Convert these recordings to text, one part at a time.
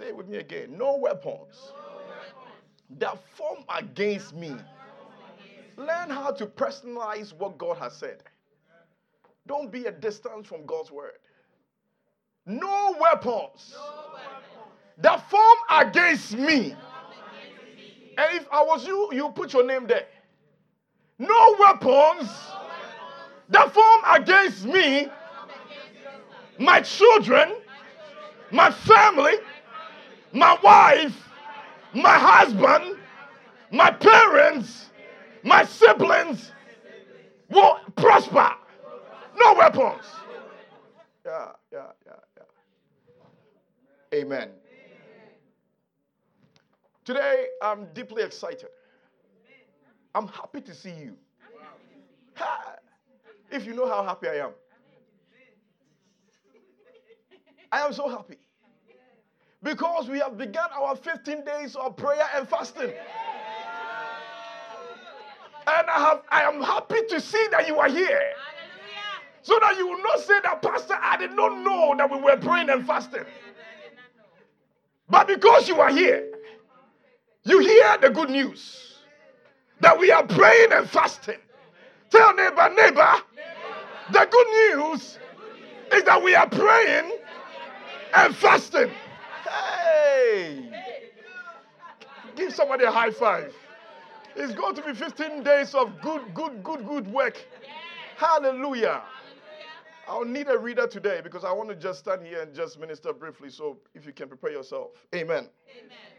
Say it with me again. No weapons, that form against me. Learn how to personalize what God has said. Don't be a distance from God's word. No weapons, that form against me. And if I was you, you put your name there. No weapons that form against me, my children, my family, my wife, my husband, my parents, my siblings will prosper. No weapons. Yeah, yeah, yeah, yeah. Amen. Today, I'm deeply excited. I'm happy to see you. If you know how happy I am, I am so happy because we have begun our 15 days of prayer and fasting. And I, have, I am happy to see that you are here. So that you will not say that, Pastor, I did not know that we were praying and fasting. But because you are here, you hear the good news that we are praying and fasting. Tell neighbor, neighbor, the good news is that we are praying and fasting. Hey! Give somebody a high five. It's going to be 15 days of good, good, good, good work. Hallelujah. I'll need a reader today because I want to just stand here and just minister briefly. So if you can prepare yourself. Amen. Amen.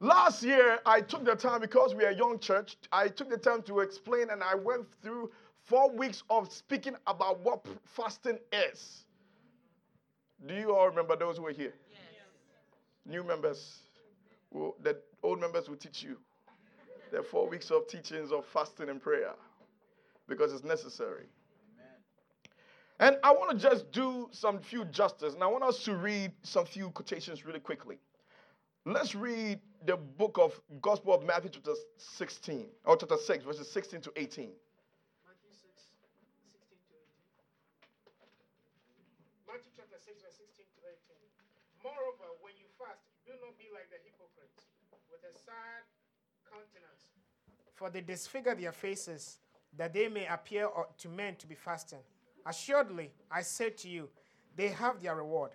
Last year, I took the time because we are a young church, I took the time to explain and I went through four weeks of speaking about what fasting is. Do you all remember those who were here? New members, well, the old members will teach you. There are four weeks of teachings of fasting and prayer because it's necessary. And I want to just do some few justice, and I want us to read some few quotations really quickly. Let's read the book of Gospel of Matthew, chapter 16, or chapter 6, verses 16 to 18. Matthew 6, 16 to 18. Matthew chapter 6, verse 16 to 18. Moreover, when you fast, do not be like the hypocrites, with a sad countenance. For they disfigure their faces, that they may appear to men to be fasting. Assuredly, I say to you, they have their reward.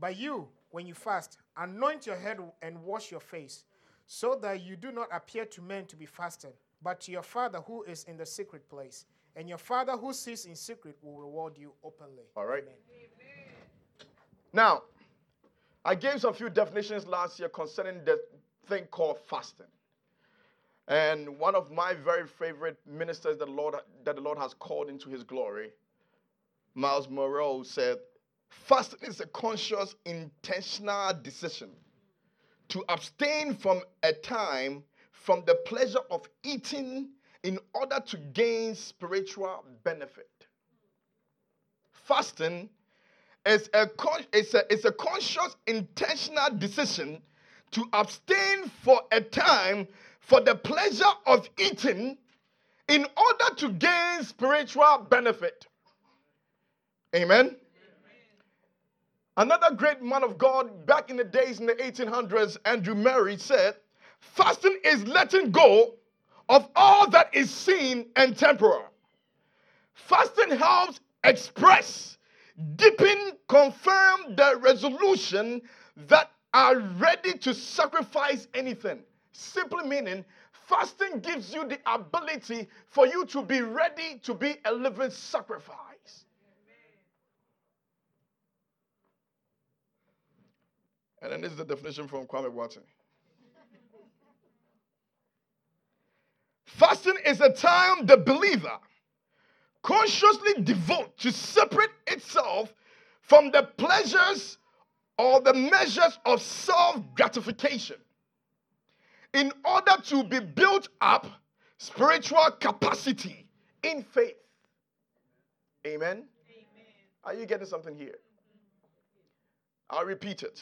But you, when you fast, anoint your head and wash your face, so that you do not appear to men to be fasting, but to your Father who is in the secret place. And your Father who sees in secret will reward you openly. All right. Amen. Now, I gave some few definitions last year concerning the thing called fasting. And one of my very favorite ministers that the Lord, that the Lord has called into his glory, Myles Munroe, said, Fasting is a conscious, intentional decision to abstain from a time from the pleasure of eating in order to gain spiritual benefit. Fasting is a, is a, is a conscious, intentional decision to abstain for a time for the pleasure of eating in order to gain spiritual benefit. Amen. Another great man of God back in the days in the 1800s, Andrew Murray, said, Fasting is letting go of all that is seen and temporal. Fasting helps express, deepen, confirm the resolution that are ready to sacrifice anything. Simply meaning, fasting gives you the ability for you to be ready to be a living sacrifice. And then this is the definition from Kwame Watson. Fasting is a time the believer consciously devote to separate itself from the pleasures or the measures of self gratification in order to be built up spiritual capacity in faith. Amen? Amen. Are you getting something here? I'll repeat it.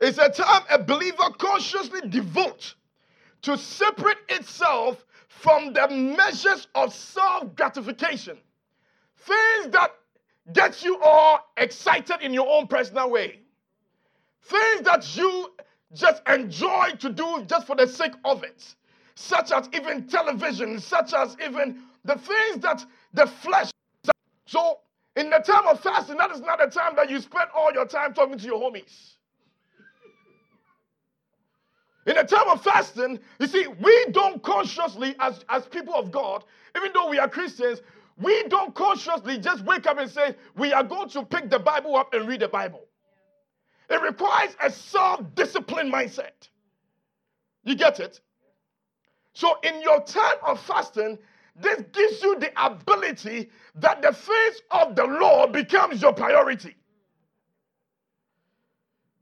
It's a time a believer consciously devotes to separate itself from the measures of self gratification. Things that get you all excited in your own personal way. things that you just enjoy to do just for the sake of it, such as even television, such as even the things that the flesh. So, in the time of fasting, that is not the time that you spend all your time talking to your homies. In the time of fasting, you see, we don't consciously, as, as people of God, even though we are Christians, we don't consciously just wake up and say, we are going to pick the Bible up and read the Bible. It requires a self disciplined mindset. You get it? So, in your time of fasting, this gives you the ability that the face of the Lord becomes your priority.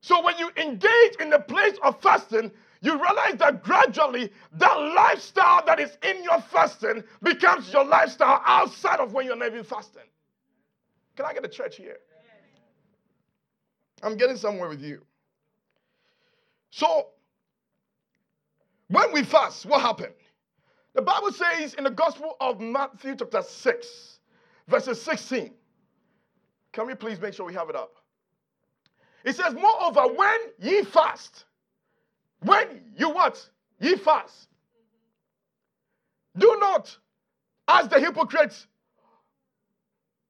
So, when you engage in the place of fasting, you realize that gradually that lifestyle that is in your fasting becomes your lifestyle outside of when you're not even fasting. Can I get a church here? I'm getting somewhere with you. So, when we fast, what happened? The Bible says in the Gospel of Matthew, chapter 6, verses 16. Can we please make sure we have it up? It says, Moreover, when ye fast, when you what? Ye fast. Do not, as the hypocrites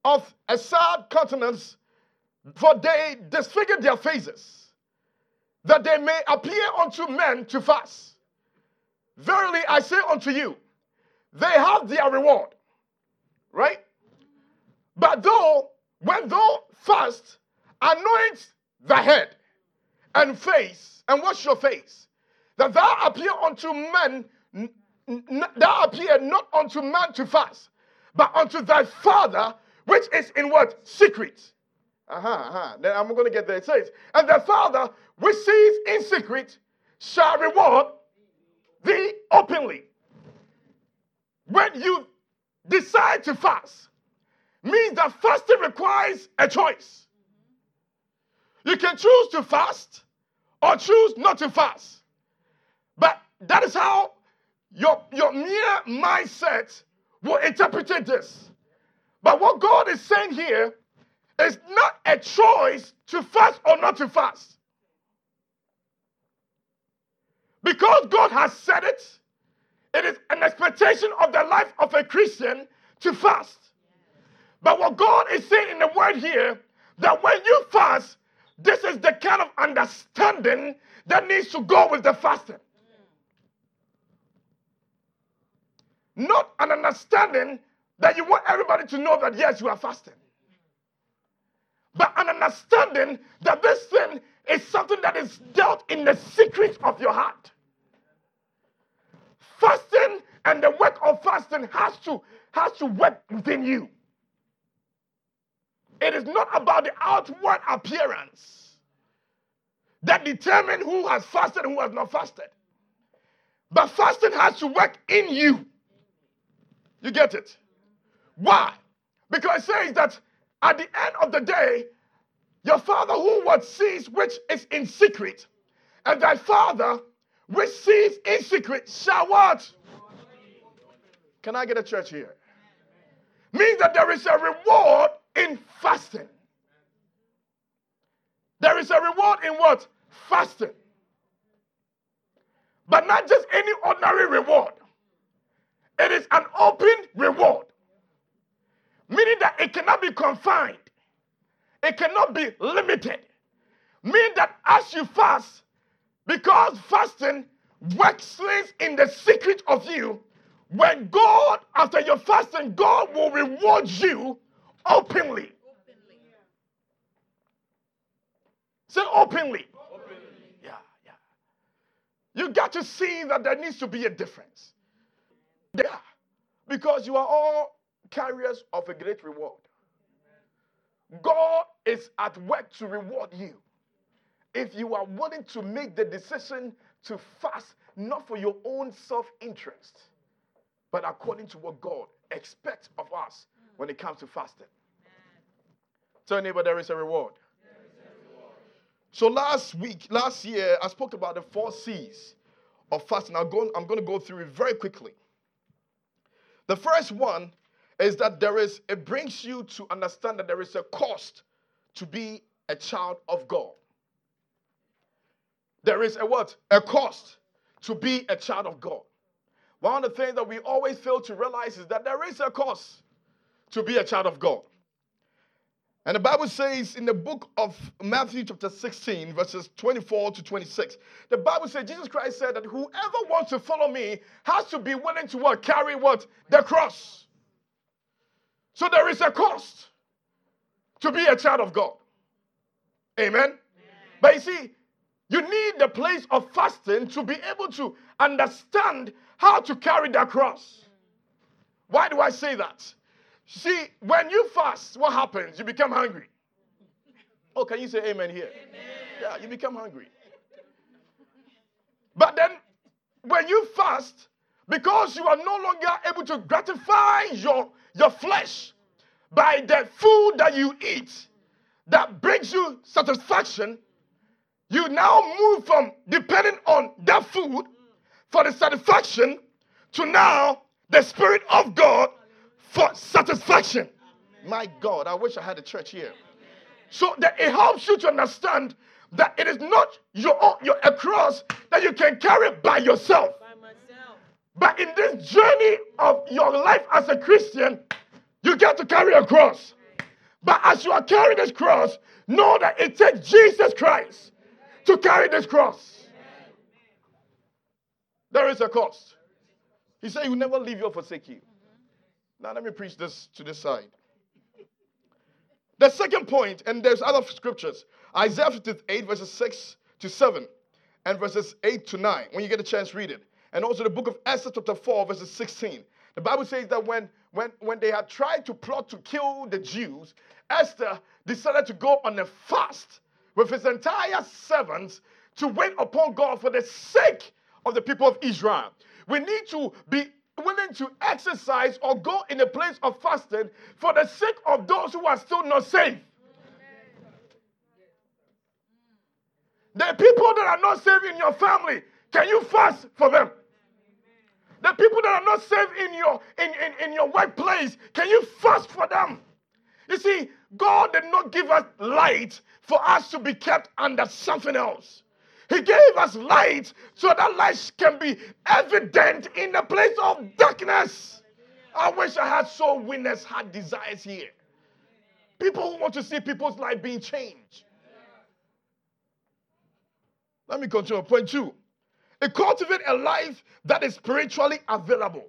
of a sad countenance, for they disfigure their faces, that they may appear unto men to fast. Verily I say unto you, they have their reward. Right? But though, when thou fast, anoint the head and face, and wash your face, that thou appear unto men, thou appear not unto man to fast, but unto thy Father which is in what? Secret. Uh-huh, uh-huh. Then I'm going to get there. It says, and the Father which sees in secret shall reward thee openly. When you decide to fast, means that fasting requires a choice. You can choose to fast or choose not to fast. But that is how your, your mere mindset will interpret this. But what God is saying here is not a choice to fast or not to fast. Because God has said it, it is an expectation of the life of a Christian to fast. But what God is saying in the word here, that when you fast, this is the kind of understanding that needs to go with the fasting. Not an understanding that you want everybody to know that yes, you are fasting. But an understanding that this thing is something that is dealt in the secret of your heart. Fasting and the work of fasting has to, has to work within you. It is not about the outward appearance that determine who has fasted and who has not fasted. But fasting has to work in you. You get it? Why? Because it says that at the end of the day, your father who what sees which is in secret, and thy father which sees in secret shall what? Can I get a church here? Means that there is a reward in fasting. There is a reward in what? Fasting. But not just any ordinary reward. It is an open reward, meaning that it cannot be confined, it cannot be limited. Meaning that as you fast, because fasting works in the secret of you, when God, after your fasting, God will reward you openly. Say openly. openly. Yeah, yeah. You got to see that there needs to be a difference. Yeah. Because you are all carriers of a great reward. God is at work to reward you. If you are willing to make the decision to fast, not for your own self interest, but according to what God expects of us when it comes to fasting. Tell your neighbor there is a reward. So last week, last year, I spoke about the four C's of fasting. I'm going, I'm going to go through it very quickly. The first one is that there is, it brings you to understand that there is a cost to be a child of God. there is a what? A cost to be a child of God. One of the things that we always fail to realize is that there is a cost to be a child of God. And the Bible says in the book of Matthew, chapter 16, verses 24 to 26, the Bible says, Jesus Christ said that whoever wants to follow me has to be willing to what? Carry what? The cross. So there is a cost to be a child of God. Amen? Amen. But you see, you need the place of fasting to be able to understand how to carry that cross. Why do I say that? See, when you fast, what happens? You become hungry. Oh, can you say amen here? Amen. Yeah, you become hungry. But then, when you fast, because you are no longer able to gratify your, your flesh by the food that you eat that brings you satisfaction, you now move from depending on that food for the satisfaction to now the Spirit of God for satisfaction. My God, I wish I had a church here. So that it helps you to understand that it is not your own, your a cross that you can carry by yourself. By myself. But in this journey of your life as a Christian, you get to carry a cross. But as you are carrying this cross, know that it takes Jesus Christ to carry this cross. There is a cost. He said, He will never leave you or forsake you. Now, let me preach this to this side. The second point, and there's other scriptures Isaiah 58, verses 6 to 7, and verses 8 to 9. When you get a chance, read it. And also the book of Esther, chapter 4, verses 16. The Bible says that when, when, when they had tried to plot to kill the Jews, Esther decided to go on a fast with his entire servants to wait upon God for the sake of the people of Israel. We need to be willing to exercise or go in a place of fasting for the sake of those who are still not saved. The people that are not saved in your family, can you fast for them? The people that are not saved in your in, in, in your workplace, can you fast for them? You see, God did not give us light for us to be kept under something else. He gave us light so that light can be evident in the place of darkness. I wish I had soul winners, had desires here. People who want to see people's life being changed. Let me continue. Point two. It cultivate a life that is spiritually available.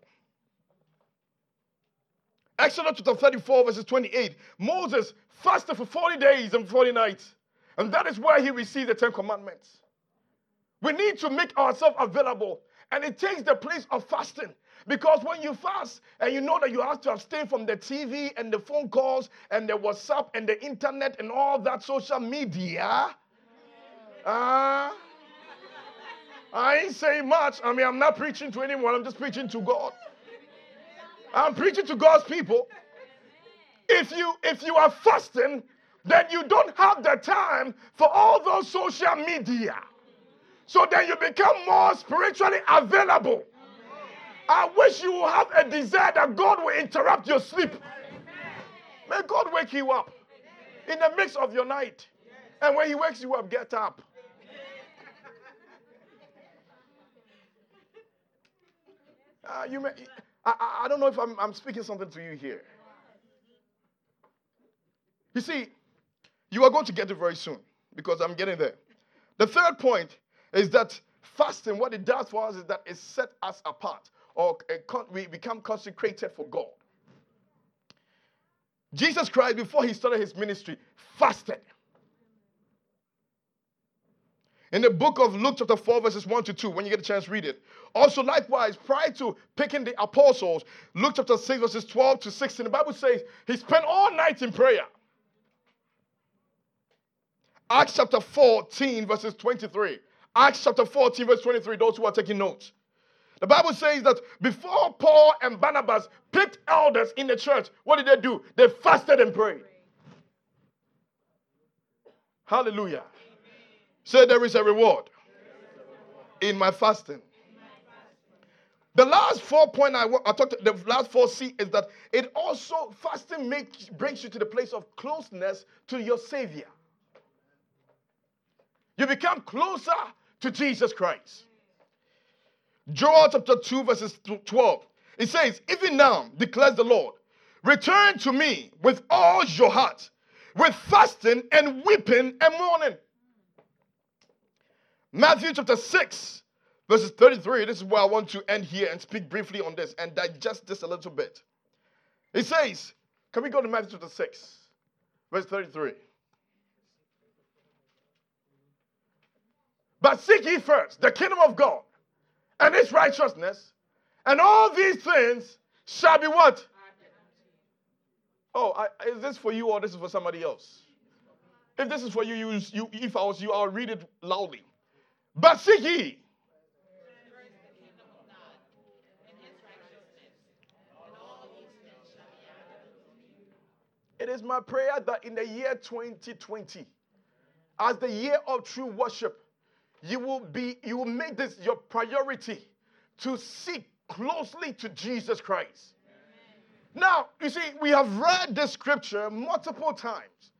Exodus chapter 34, verses 28. Moses fasted for 40 days and 40 nights. And that is where he received the Ten Commandments. We need to make ourselves available. And it takes the place of fasting. Because when you fast and you know that you have to abstain from the TV and the phone calls and the WhatsApp and the internet and all that social media, uh, I ain't saying much. I mean, I'm not preaching to anyone, I'm just preaching to God. I'm preaching to God's people. If you if you are fasting, then you don't have the time for all those social media. So then you become more spiritually available. I wish you will have a desire that God will interrupt your sleep. May God wake you up in the midst of your night. And when He wakes you up, get up. Uh, you may, I, I don't know if I'm, I'm speaking something to you here. You see, you are going to get it very soon because I'm getting there. The third point is that fasting, what it does for us is that it sets us apart or we become consecrated for God. Jesus Christ, before he started his ministry, fasted. In the book of Luke, chapter 4, verses 1 to 2, when you get a chance, read it. Also, likewise, prior to picking the apostles, Luke chapter 6, verses 12 to 16, the Bible says he spent all night in prayer. Acts chapter 14, verses 23. Acts chapter 14, verse 23, those who are taking notes. The Bible says that before Paul and Barnabas picked elders in the church, what did they do? They fasted and prayed. Hallelujah. Say there is a reward in my fasting. The last four point I, I talked the last four C is that it also fasting makes brings you to the place of closeness to your Savior. You become closer to Jesus Christ. Joel chapter 2, verses 12. It says, Even now, declares the Lord, return to me with all your heart, with fasting and weeping and mourning. Matthew chapter 6, verses 33. This is where I want to end here and speak briefly on this and digest this a little bit. It says, Can we go to Matthew chapter 6, verse 33? But seek ye first the kingdom of God and his righteousness, and all these things shall be what? Oh, I, is this for you or this is for somebody else? If this is for you, you, you if I was you, I'll read it loudly. But seek ye. It is my prayer that in the year 2020, as the year of true worship, you will be you will make this your priority to seek closely to Jesus Christ. Now, you see, we have read this scripture multiple times,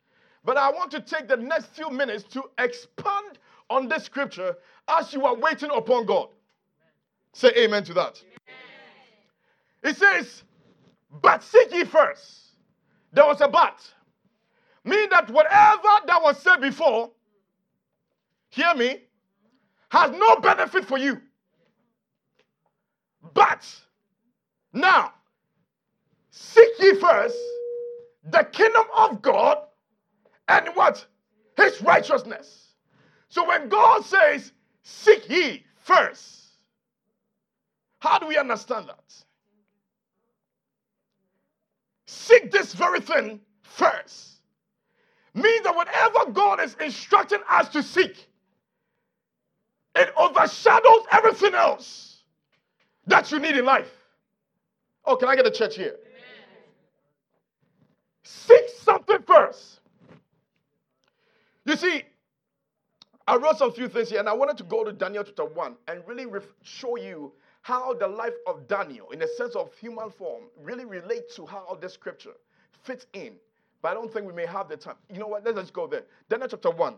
but I want to take the next few minutes to expand on this scripture as you are waiting upon God. Say amen to that. It says, But seek ye first. There was a but. Mean that whatever that was said before, hear me, has no benefit for you. But now, seek ye first the kingdom of God and what? His righteousness. So when God says, seek ye first, how do we understand that? Seek this very thing first. Means that whatever God is instructing us to seek, it overshadows everything else that you need in life. Oh, can I get a church here? Amen. Seek something first. You see, I wrote some few things here, and I wanted to go to Daniel chapter 1 and really show you how the life of Daniel, in a sense of human form, really relates to how this scripture fits in. But I don't think we may have the time. You know what? Let's just go there. Daniel chapter 1,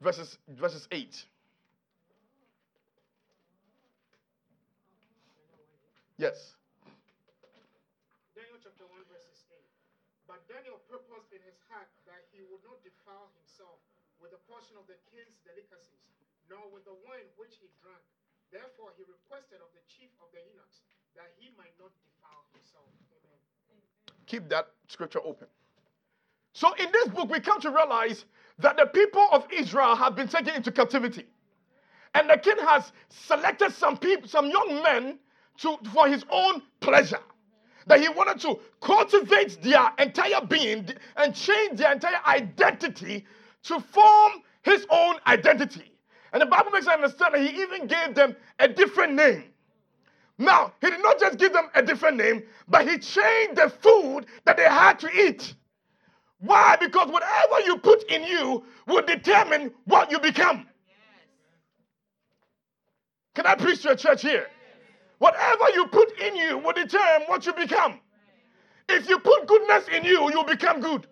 verses, verses 8. Yes. Daniel chapter 1, verses 8. But Daniel purposed in his heart that he would not defile himself with a portion of the king's delicacies, nor with the wine which he drank. Therefore, he requested of the chief of the eunuchs that he might not defile himself. Amen. Keep that scripture open. So, in this book, we come to realize that the people of Israel have been taken into captivity. And the king has selected some people, some young men to, for his own pleasure. That he wanted to cultivate their entire being and change their entire identity to form his own identity. And the Bible makes us understand that he even gave them a different name. Now, he did not just give them a different name, but he changed the food that they had to eat. Why? Because whatever you put in you will determine what you become. Can I preach to a church here? Whatever you put in you will determine what you become. If you put goodness in you, you'll become good.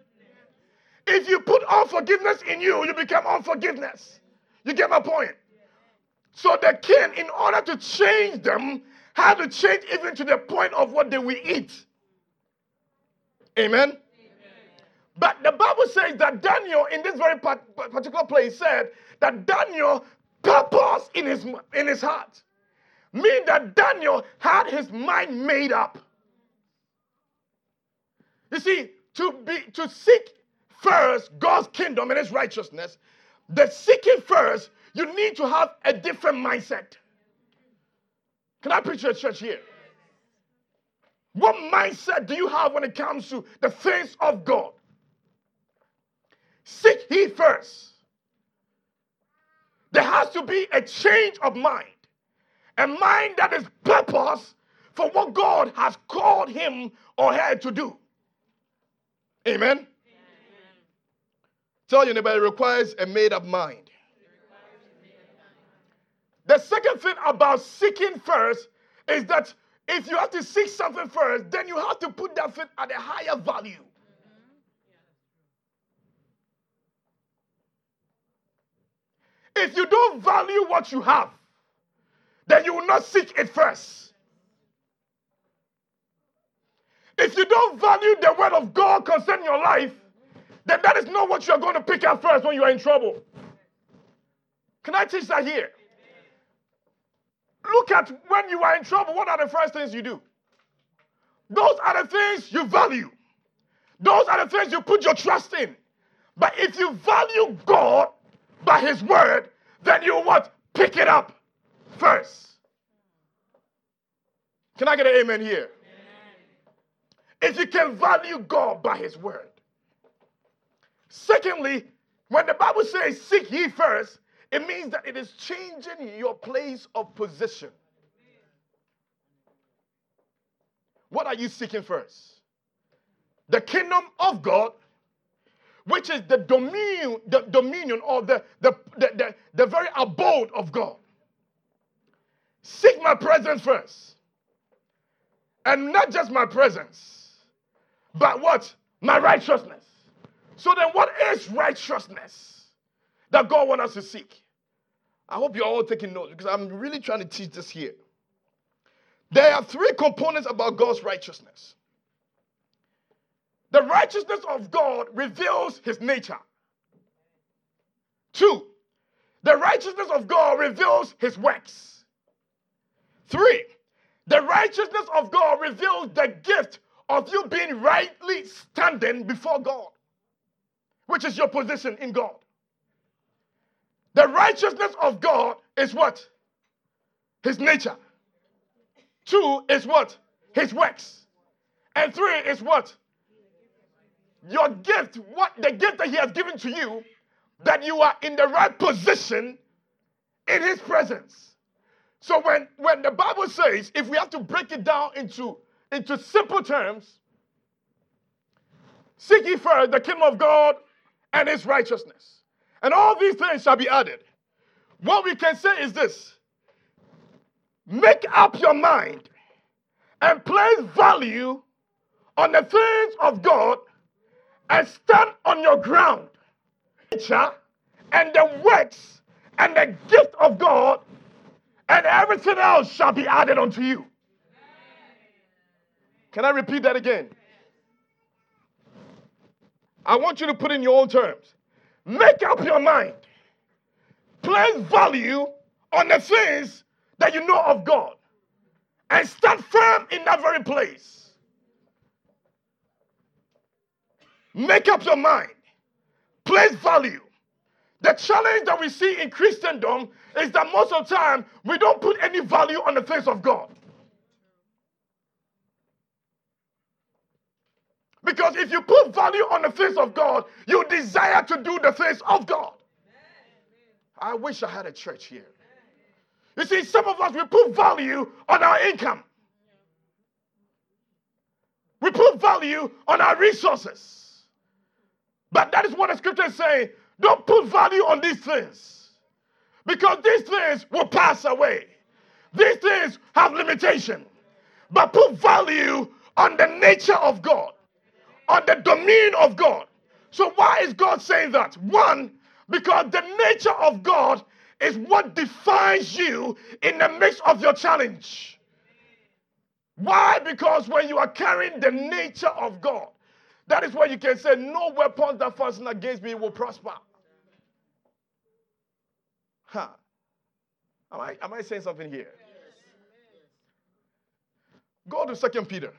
If you put unforgiveness in you, you become unforgiveness. You get my point? So the king, in order to change them, had to change even to the point of what they will eat. Amen? Amen. But the Bible says that Daniel, in this very particular place, said that Daniel purpose in his, in his heart mean that Daniel had his mind made up. You see, to be to seek first God's kingdom and his righteousness, the seeking first, you need to have a different mindset. Can I preach your church here? What mindset do you have when it comes to the things of God? Seek He first. There has to be a change of mind a mind that is purpose for what God has called him or her to do. Amen? Amen. Tell your neighbor it requires a made up mind. The second thing about seeking first is that if you have to seek something first, then you have to put that thing at a higher value. If you don't value what you have, then you will not seek it first. If you don't value the word of God concerning your life, then that is not what you're going to pick up first when you are in trouble. Can I teach that here? Look at when you are in trouble, what are the first things you do? Those are the things you value. Those are the things you put your trust in. But if you value God by His word, then you what? Pick it up first. Can I get an amen here? If you can value God by His word. Secondly, when the Bible says seek ye first, it means that it is changing your place of position. What are you seeking first? The kingdom of God, which is the dominion, the dominion or the, the, the, the, the very abode of God. Seek my presence first. And not just my presence, but what? My righteousness. So then, what is righteousness that God wants us to seek? I hope you're all taking notes because I'm really trying to teach this here. There are three components about God's righteousness. The righteousness of God reveals his nature. Two, the righteousness of God reveals his works. Three, the righteousness of God reveals the gift of you being rightly standing before God, which is your position in God. The righteousness of God is what? His nature. Two is what? His works. And three is what? Your gift, what the gift that he has given to you, that you are in the right position in his presence. So when, when the Bible says, if we have to break it down into, into simple terms, seek ye first the kingdom of God and his righteousness. And all these things shall be added. What we can say is this make up your mind and place value on the things of God and stand on your ground. And the works and the gift of God and everything else shall be added unto you. Can I repeat that again? I want you to put in your own terms. Make up your mind. Place value on the things that you know of God and stand firm in that very place. Make up your mind. Place value. The challenge that we see in Christendom is that most of the time we don't put any value on the face of God. Because if you put value on the face of God, you desire to do the things of God. I wish I had a church here. You see, some of us, we put value on our income, we put value on our resources. But that is what the scripture is saying. Don't put value on these things because these things will pass away. These things have limitation. But put value on the nature of God, on the domain of God. So, why is God saying that? One, because the nature of God is what defines you in the midst of your challenge. Why? Because when you are carrying the nature of God, that is why you can say, No weapons that fasten against me will prosper. Huh. Am I, am I saying something here? Go to Second Peter.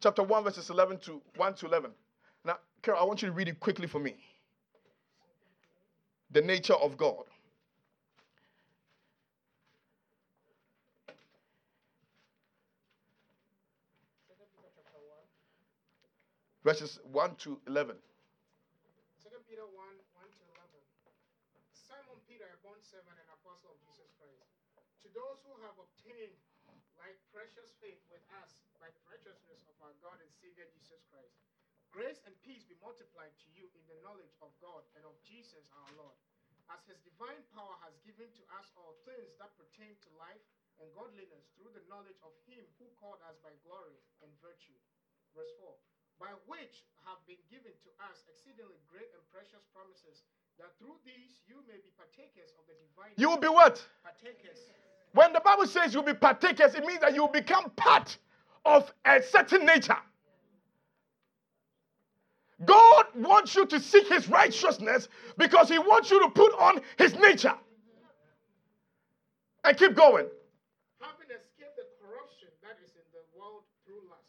Chapter 1, verses 11 to 1 to 11. Now, Carol, I want you to read it quickly for me. The nature of God. Verses 1 to 11. 2 Peter 1 1 to 11. Simon Peter, a bond servant and apostle of Jesus Christ, to those who have obtained like precious faith with us by the righteousness of our God and Savior Jesus Christ, grace and peace be multiplied to you in the knowledge of God and of Jesus our Lord, as his divine power has given to us all things that pertain to life and godliness through the knowledge of him who called us by glory and virtue. Verse 4 by which have been given to us exceedingly great and precious promises, That through these you may be partakers of the divine You will be what? partakers. When the Bible says you'll be partakers, it means that you will become part of a certain nature. God wants you to seek his righteousness because he wants you to put on his nature. And keep going. Having escaped the corruption that is in the world through lust.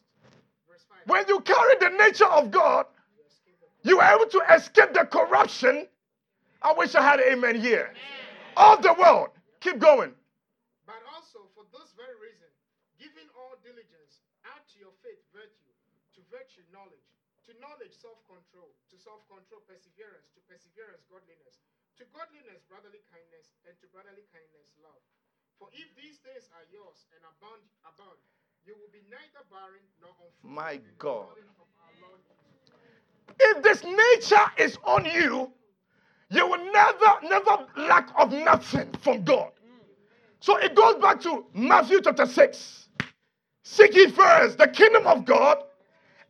Verse 5. When you carry the nature of God, You escape the you are able to escape the corruption. I wish I had amen here. Of the world. Keep going. But also for this very reason, giving all diligence, add to your faith virtue, to virtue knowledge, to knowledge self-control, to self-control perseverance, to perseverance godliness, to godliness brotherly kindness, and to brotherly kindness love. For if these things are yours and abound, abound, you will be neither barren nor unfruitful. My God. knowledge of our Lord Jesus Christ. If this nature is on you, you will never, never lack of nothing from God. So it goes back to Matthew chapter 6. Seek ye first the kingdom of God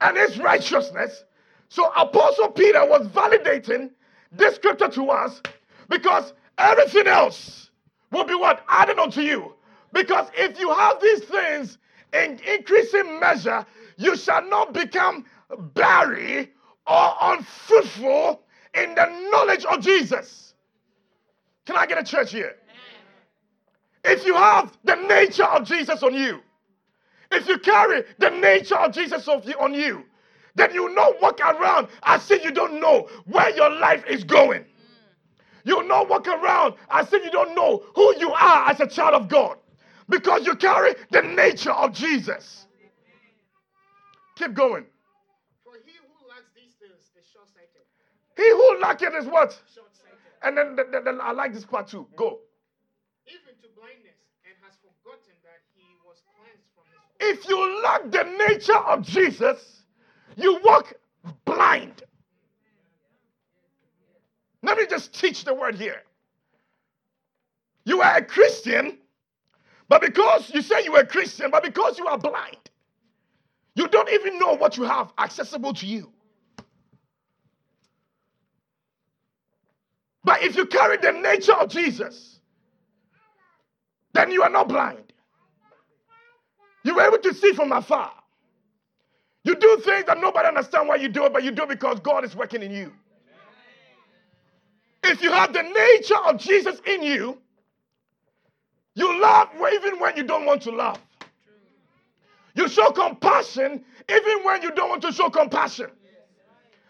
and his righteousness. So Apostle Peter was validating this scripture to us because everything else will be what? Added unto you. Because if you have these things in increasing measure, you shall not become barren or unfruitful in the knowledge of Jesus. Can I get a church here? If you have the nature of Jesus on you, if you carry the nature of Jesus on you, then you will not walk around as if you don't know where your life is going. You will not walk around as if you don't know who you are as a child of God because you carry the nature of Jesus. Keep going. For he who lacks these things is short-sighted. He who lacketh is what? And then the, the- the- I like this part too. Go. even to blindness, and has forgotten that he was cleansed from his If you lack the nature of Jesus, you walk blind. Let me just teach the word here. You are a Christian, but because you say you are a Christian, but because you are blind, you don't even know what you have accessible to you. But if you carry the nature of Jesus, then you are not blind. You are able to see from afar. You do things that nobody understands why you do it, but you do it because God is working in you. If you have the nature of Jesus in you, you love even when you don't want to love. You show compassion even when you don't want to show compassion.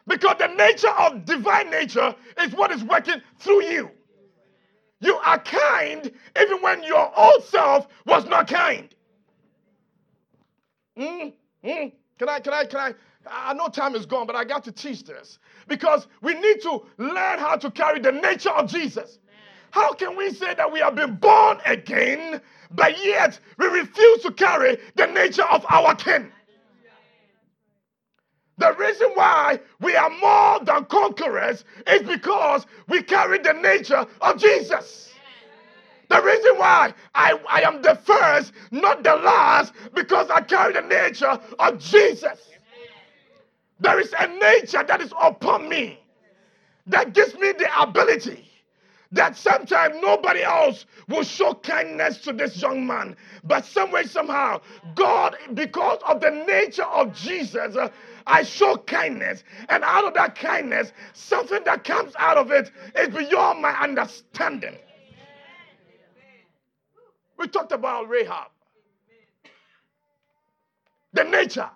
Because the nature of divine nature is what is working through you. You are kind even when your old self was not kind. Mm, mm. Can I, can I, can I? I know time is gone, but I got to teach this because we need to learn how to carry the nature of Jesus. How can we say that we have been born again, but yet we refuse to carry the nature of our kin? The reason why we are more than conquerors is because we carry the nature of Jesus. The reason why I, I am the first, not the last, because I carry the nature of Jesus. There is a nature that is upon me that gives me the ability that sometimes nobody else will show kindness to this young man. But some way, somehow, God, because of the nature of Jesus, uh, I show kindness. And out of that kindness, something that comes out of it is beyond my understanding. We talked about Rahab. The nature.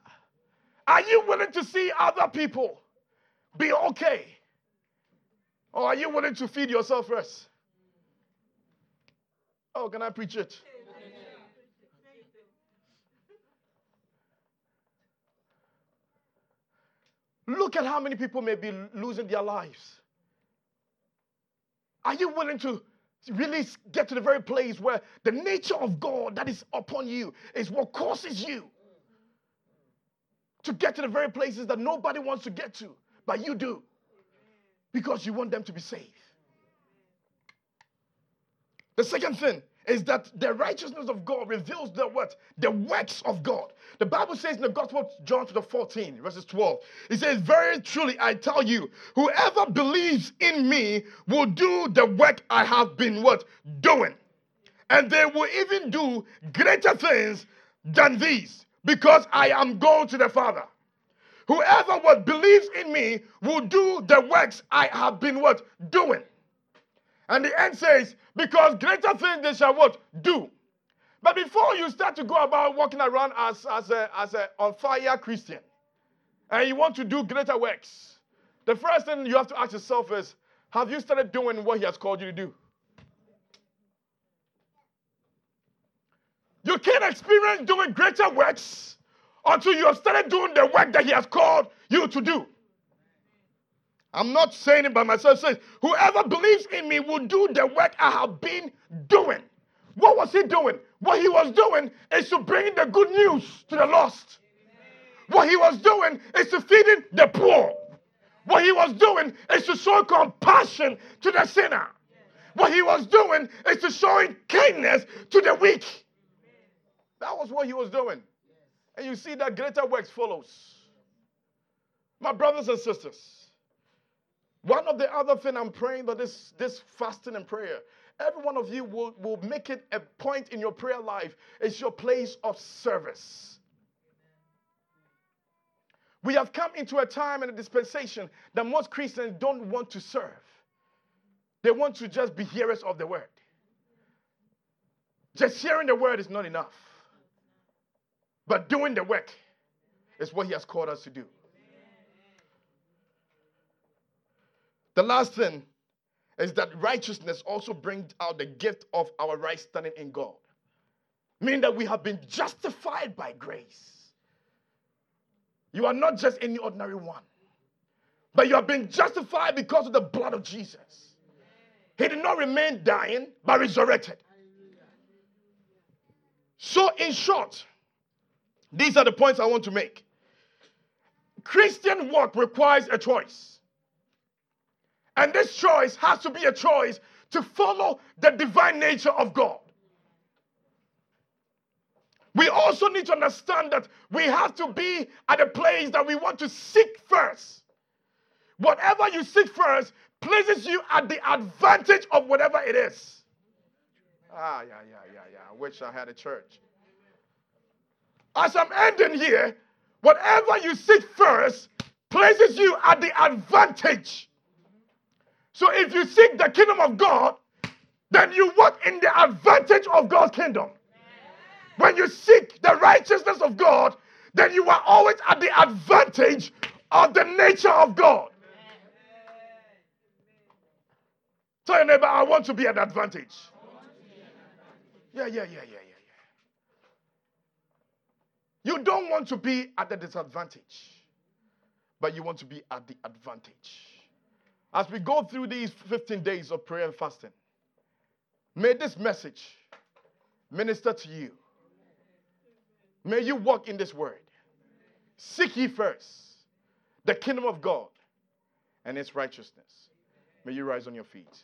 Are you willing to see other people be okay? Or are you willing to feed yourself first? Oh, can I preach it? Look at how many people may be losing their lives. Are you willing to really get to the very place where the nature of God that is upon you is what causes you to get to the very places that nobody wants to get to, but you do because you want them to be safe? The second thing is that the righteousness of God reveals the what? The works of God. The Bible says in the Gospel of John chapter 14, verses 12, it says, Very truly I tell you, whoever believes in me will do the work I have been what? Doing. And they will even do greater things than these, because I am going to the Father. Whoever what believes in me will do the works I have been what? Doing. And the end says, because greater things they shall what? Do. But before you start to go about walking around as, as a, as a on fire Christian, and you want to do greater works, the first thing you have to ask yourself is, have you started doing what he has called you to do? You can't experience doing greater works until you have started doing the work that he has called you to do. I'm not saying it by myself. It says, whoever believes in me will do the work I have been doing. What was he doing? What he was doing is to bring the good news to the lost. What he was doing is to feeding the poor. What he was doing is to show compassion to the sinner. What he was doing is to showing kindness to the weak. That was what he was doing. And you see that greater works follows. My brothers and sisters, one of the other thing I'm praying that this, this fasting and prayer, every one of you will, will make it a point in your prayer life. It's your place of service. We have come into a time and a dispensation that most Christians don't want to serve. They want to just be hearers of the word. Just hearing the word is not enough. But doing the work is what he has called us to do. The last thing is that righteousness also brings out the gift of our right standing in God. Meaning that we have been justified by grace. You are not just any ordinary one, but you have been justified because of the blood of Jesus. He did not remain dying, but resurrected. So, in short, these are the points I want to make. Christian work requires a choice. And this choice has to be a choice to follow the divine nature of God. We also need to understand that we have to be at a place that we want to seek first. Whatever you seek first places you at the advantage of whatever it is. Ah, yeah, yeah, yeah, yeah. I wish I had a church. As I'm ending here, whatever you seek first places you at the advantage so if you seek the kingdom of God, then you walk in the advantage of God's kingdom. When you seek the righteousness of God, then you are always at the advantage of the nature of God. Tell your neighbor, I want to be an advantage. Yeah, yeah, yeah, yeah, yeah, yeah. You don't want to be at the disadvantage, but you want to be at the advantage. As we go through these 15 days of prayer and fasting, may this message minister to you. May you walk in this word. Seek ye first the kingdom of God and its righteousness. May you rise on your feet.